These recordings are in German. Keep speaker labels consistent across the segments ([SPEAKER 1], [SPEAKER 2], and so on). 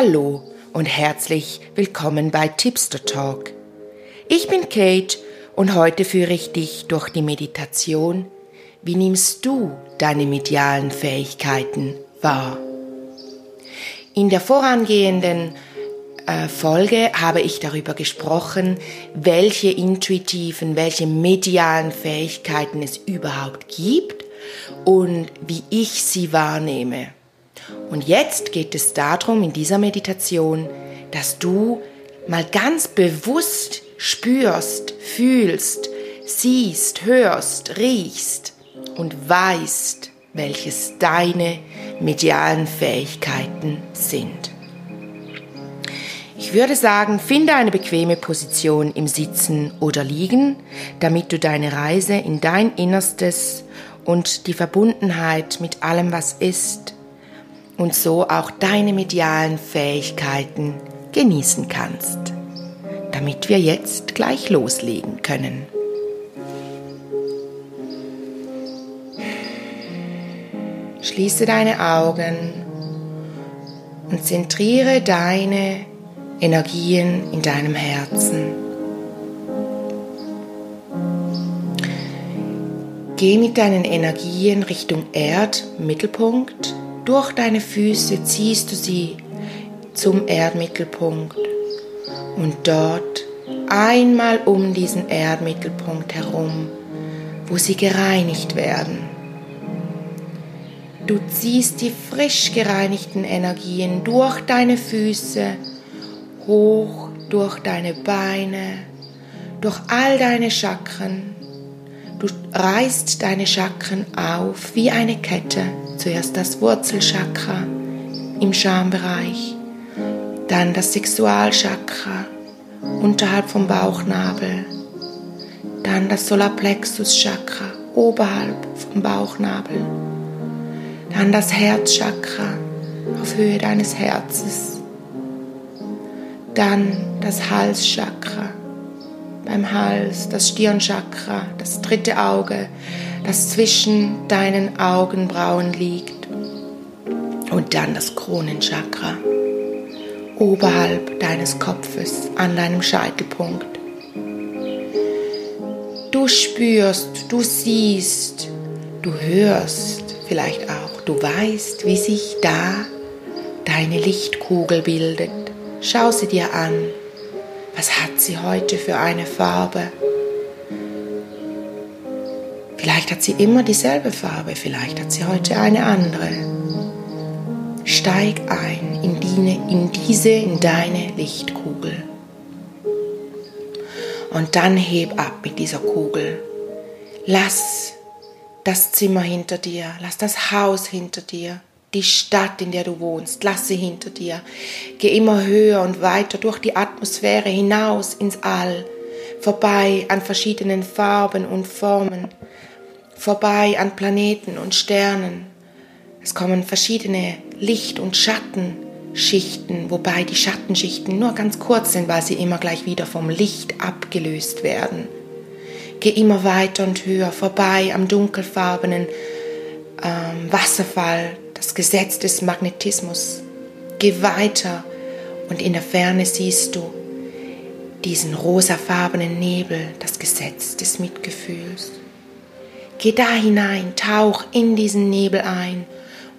[SPEAKER 1] Hallo und herzlich willkommen bei Tipster Talk. Ich bin Kate und heute führe ich dich durch die Meditation. Wie nimmst du deine medialen Fähigkeiten wahr? In der vorangehenden äh, Folge habe ich darüber gesprochen, welche intuitiven, welche medialen Fähigkeiten es überhaupt gibt und wie ich sie wahrnehme. Und jetzt geht es darum, in dieser Meditation, dass du mal ganz bewusst spürst, fühlst, siehst, hörst, riechst und weißt, welches deine medialen Fähigkeiten sind. Ich würde sagen, finde eine bequeme Position im Sitzen oder Liegen, damit du deine Reise in dein Innerstes und die Verbundenheit mit allem, was ist, und so auch deine medialen Fähigkeiten genießen kannst, damit wir jetzt gleich loslegen können. Schließe deine Augen und zentriere deine Energien in deinem Herzen. Geh mit deinen Energien Richtung Erdmittelpunkt durch deine Füße ziehst du sie zum Erdmittelpunkt und dort einmal um diesen Erdmittelpunkt herum, wo sie gereinigt werden. Du ziehst die frisch gereinigten Energien durch deine Füße, hoch durch deine Beine, durch all deine Chakren. Du reißt deine Chakren auf wie eine Kette Zuerst das Wurzelchakra im Schambereich, dann das Sexualchakra unterhalb vom Bauchnabel, dann das Solarplexus-Chakra oberhalb vom Bauchnabel, dann das Herzchakra auf Höhe deines Herzes, dann das Halschakra beim Hals, das Stirnchakra, das dritte Auge, das zwischen deinen Augenbrauen liegt. Und dann das Kronenchakra oberhalb deines Kopfes an deinem Scheitelpunkt. Du spürst, du siehst, du hörst vielleicht auch, du weißt, wie sich da deine Lichtkugel bildet. Schau sie dir an. Was hat sie heute für eine Farbe? Vielleicht hat sie immer dieselbe Farbe, vielleicht hat sie heute eine andere. Steig ein in, die, in diese, in deine Lichtkugel. Und dann heb ab mit dieser Kugel. Lass das Zimmer hinter dir, lass das Haus hinter dir, die Stadt, in der du wohnst, lass sie hinter dir. Geh immer höher und weiter durch die Atmosphäre hinaus ins All, vorbei an verschiedenen Farben und Formen vorbei an Planeten und Sternen. Es kommen verschiedene Licht- und Schattenschichten, wobei die Schattenschichten nur ganz kurz sind, weil sie immer gleich wieder vom Licht abgelöst werden. Geh immer weiter und höher vorbei am dunkelfarbenen ähm, Wasserfall, das Gesetz des Magnetismus. Geh weiter und in der Ferne siehst du diesen rosafarbenen Nebel, das Gesetz des Mitgefühls. Geh da hinein, tauch in diesen Nebel ein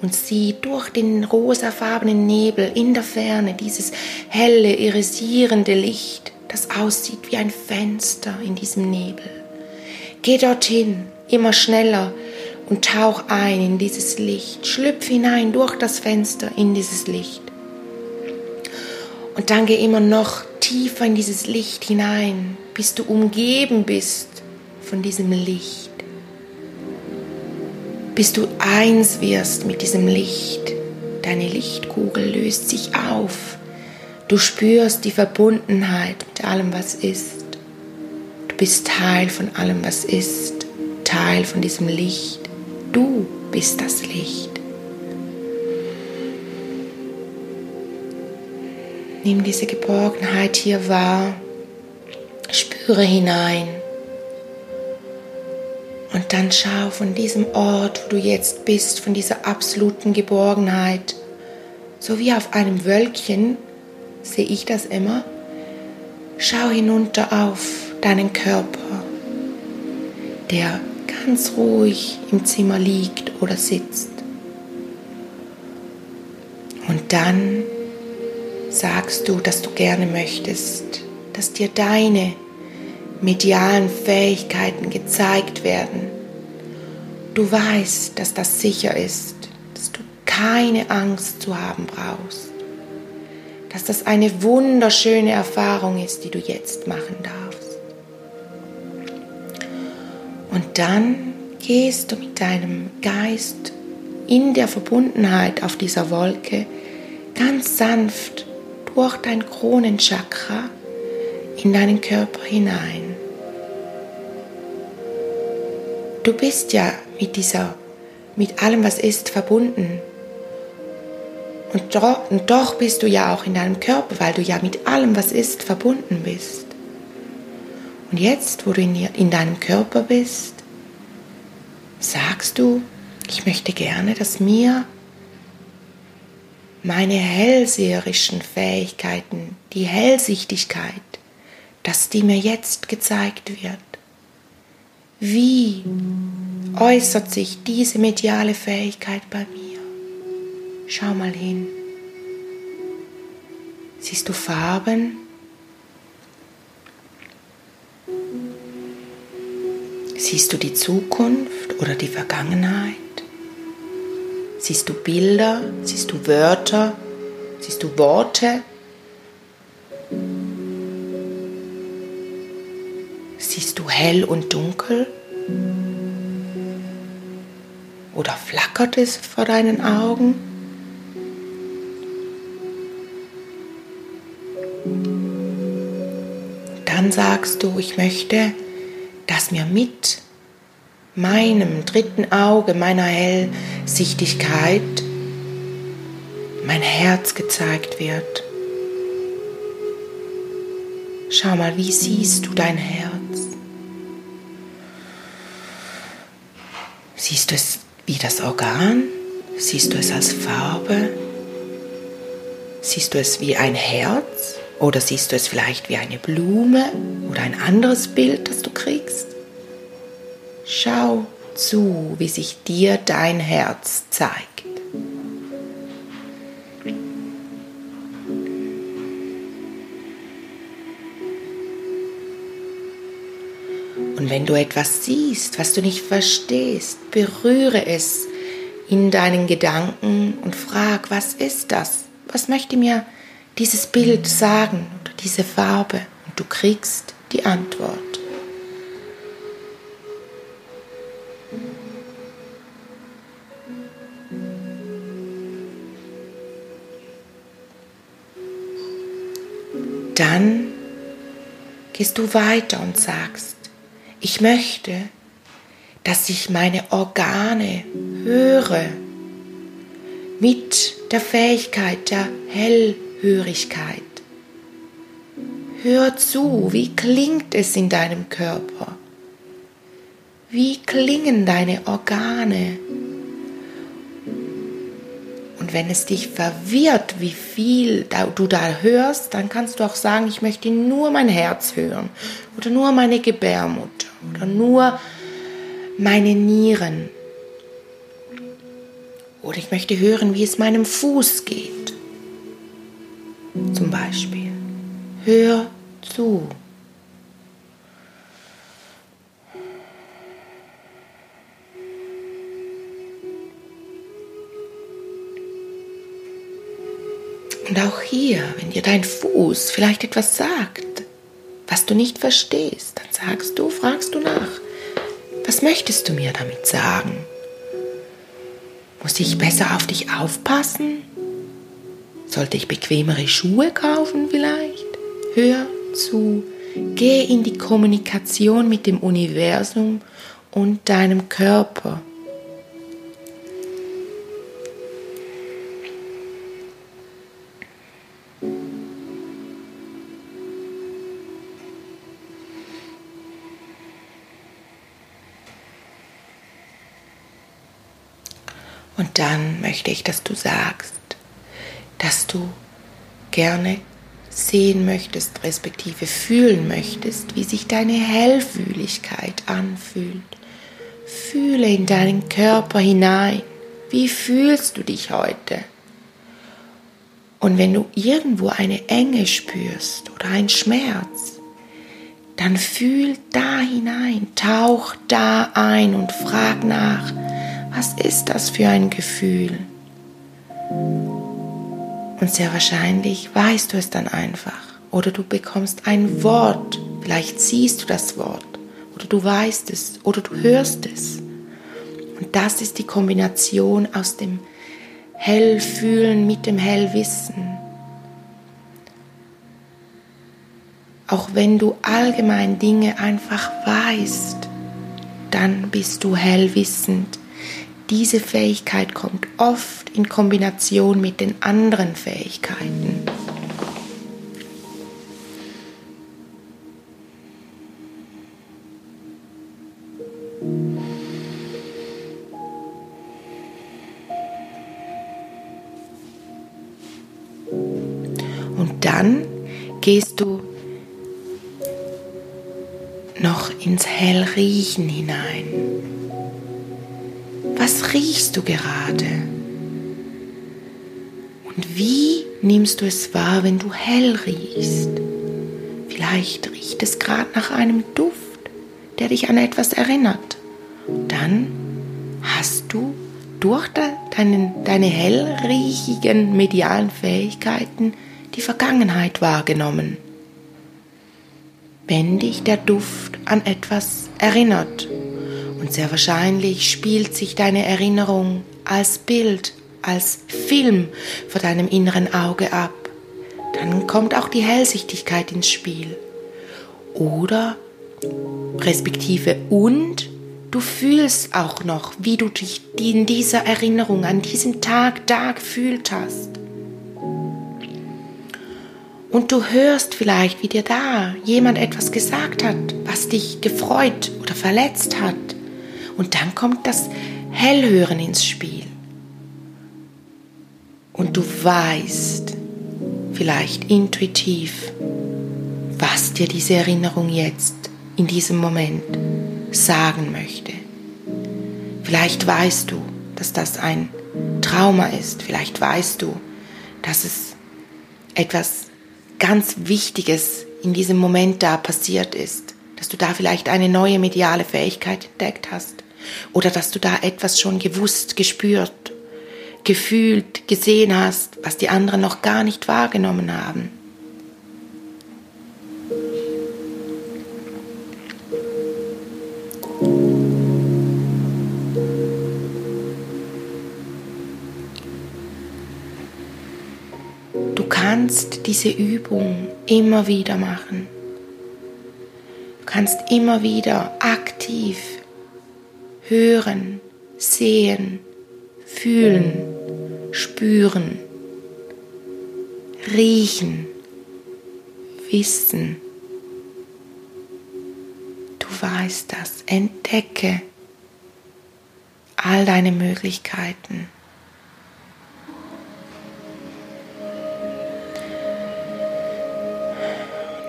[SPEAKER 1] und sieh durch den rosafarbenen Nebel in der Ferne dieses helle, irisierende Licht, das aussieht wie ein Fenster in diesem Nebel. Geh dorthin, immer schneller und tauch ein in dieses Licht, schlüpf hinein durch das Fenster in dieses Licht. Und dann geh immer noch tiefer in dieses Licht hinein, bis du umgeben bist von diesem Licht bis du eins wirst mit diesem Licht. Deine Lichtkugel löst sich auf. Du spürst die Verbundenheit mit allem, was ist. Du bist Teil von allem, was ist. Teil von diesem Licht. Du bist das Licht. Nimm diese Geborgenheit hier wahr. Spüre hinein. Und dann schau von diesem Ort, wo du jetzt bist, von dieser absoluten Geborgenheit, so wie auf einem Wölkchen, sehe ich das immer, schau hinunter auf deinen Körper, der ganz ruhig im Zimmer liegt oder sitzt. Und dann sagst du, dass du gerne möchtest, dass dir deine medialen Fähigkeiten gezeigt werden. Du weißt, dass das sicher ist, dass du keine Angst zu haben brauchst, dass das eine wunderschöne Erfahrung ist, die du jetzt machen darfst. Dann gehst du mit deinem Geist in der Verbundenheit auf dieser Wolke ganz sanft durch dein Kronenchakra in deinen Körper hinein. Du bist ja mit dieser, mit allem, was ist, verbunden. Und doch, und doch bist du ja auch in deinem Körper, weil du ja mit allem, was ist, verbunden bist. Und jetzt, wo du in, in deinem Körper bist, sagst du, ich möchte gerne, dass mir meine hellseherischen Fähigkeiten, die Hellsichtigkeit, dass die mir jetzt gezeigt wird. Wie äußert sich diese mediale Fähigkeit bei mir? Schau mal hin. Siehst du Farben? Siehst du die Zukunft oder die Vergangenheit? Siehst du Bilder? Siehst du Wörter? Siehst du Worte? Siehst du hell und dunkel? Oder flackert es vor deinen Augen? Dann sagst du, ich möchte, mir mit meinem dritten Auge, meiner Hellsichtigkeit, mein Herz gezeigt wird. Schau mal, wie siehst du dein Herz? Siehst du es wie das Organ? Siehst du es als Farbe? Siehst du es wie ein Herz? Oder siehst du es vielleicht wie eine Blume oder ein anderes Bild, das du kriegst? Schau zu, wie sich dir dein Herz zeigt. Und wenn du etwas siehst, was du nicht verstehst, berühre es in deinen Gedanken und frag, was ist das? Was möchte mir dieses Bild sagen oder diese Farbe? Und du kriegst die Antwort. Dann gehst du weiter und sagst, ich möchte, dass ich meine Organe höre mit der Fähigkeit der Hellhörigkeit. Hör zu, wie klingt es in deinem Körper? Wie klingen deine Organe? Und wenn es dich verwirrt, wie viel du da hörst, dann kannst du auch sagen, ich möchte nur mein Herz hören oder nur meine Gebärmutter oder nur meine Nieren. Oder ich möchte hören, wie es meinem Fuß geht. Zum Beispiel. Hör zu. Und auch hier, wenn dir dein Fuß vielleicht etwas sagt, was du nicht verstehst, dann sagst du, fragst du nach, was möchtest du mir damit sagen? Muss ich besser auf dich aufpassen? Sollte ich bequemere Schuhe kaufen vielleicht? Hör zu, geh in die Kommunikation mit dem Universum und deinem Körper. Dann möchte ich, dass du sagst, dass du gerne sehen möchtest, respektive fühlen möchtest, wie sich deine Hellfühligkeit anfühlt. Fühle in deinen Körper hinein. Wie fühlst du dich heute? Und wenn du irgendwo eine Enge spürst oder einen Schmerz, dann fühl da hinein, tauch da ein und frag nach, was ist das für ein Gefühl? Und sehr wahrscheinlich weißt du es dann einfach. Oder du bekommst ein Wort. Vielleicht siehst du das Wort. Oder du weißt es. Oder du hörst es. Und das ist die Kombination aus dem Hellfühlen mit dem Hellwissen. Auch wenn du allgemein Dinge einfach weißt, dann bist du hellwissend. Diese Fähigkeit kommt oft in Kombination mit den anderen Fähigkeiten. Und dann gehst du noch ins Hellriechen hinein. Riechst du gerade? Und wie nimmst du es wahr, wenn du hell riechst? Vielleicht riecht es gerade nach einem Duft, der dich an etwas erinnert. Dann hast du durch deinen, deine hellriechigen medialen Fähigkeiten die Vergangenheit wahrgenommen. Wenn dich der Duft an etwas erinnert und sehr wahrscheinlich spielt sich deine Erinnerung als Bild, als Film vor deinem inneren Auge ab. Dann kommt auch die Hellsichtigkeit ins Spiel. Oder respektive und du fühlst auch noch, wie du dich in dieser Erinnerung an diesem Tag da gefühlt hast. Und du hörst vielleicht, wie dir da jemand etwas gesagt hat, was dich gefreut oder verletzt hat. Und dann kommt das Hellhören ins Spiel. Und du weißt vielleicht intuitiv, was dir diese Erinnerung jetzt in diesem Moment sagen möchte. Vielleicht weißt du, dass das ein Trauma ist. Vielleicht weißt du, dass es etwas ganz Wichtiges in diesem Moment da passiert ist. Dass du da vielleicht eine neue mediale Fähigkeit entdeckt hast. Oder dass du da etwas schon gewusst, gespürt, gefühlt, gesehen hast, was die anderen noch gar nicht wahrgenommen haben. Du kannst diese Übung immer wieder machen. Du kannst immer wieder aktiv hören, sehen, fühlen, spüren, riechen, wissen. Du weißt das. Entdecke all deine Möglichkeiten.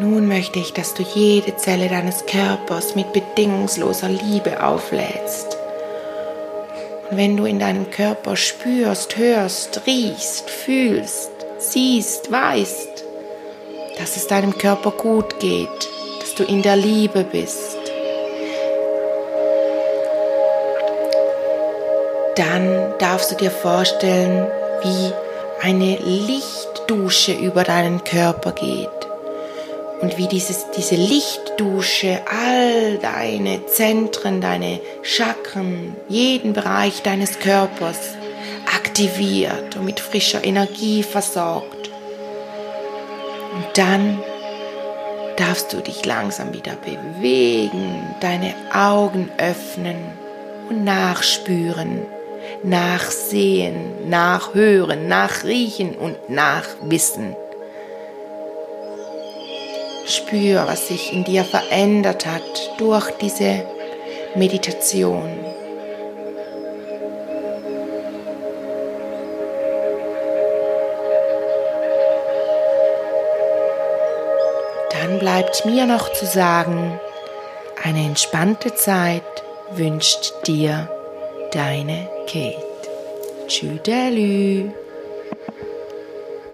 [SPEAKER 1] Nun möchte ich, dass du jede Zelle deines Körpers mit bedingungsloser Liebe auflädst. Und wenn du in deinem Körper spürst, hörst, riechst, fühlst, siehst, weißt, dass es deinem Körper gut geht, dass du in der Liebe bist, dann darfst du dir vorstellen, wie eine Lichtdusche über deinen Körper geht und wie dieses, diese Lichtdusche all deine Zentren, deine Chakren, jeden Bereich deines Körpers aktiviert und mit frischer Energie versorgt. Und dann darfst du dich langsam wieder bewegen, deine Augen öffnen und nachspüren, nachsehen, nachhören, nachriechen und nachwissen. Spür, was sich in dir verändert hat durch diese Meditation. Dann bleibt mir noch zu sagen, eine entspannte Zeit wünscht dir deine Kate. Tschüdelü.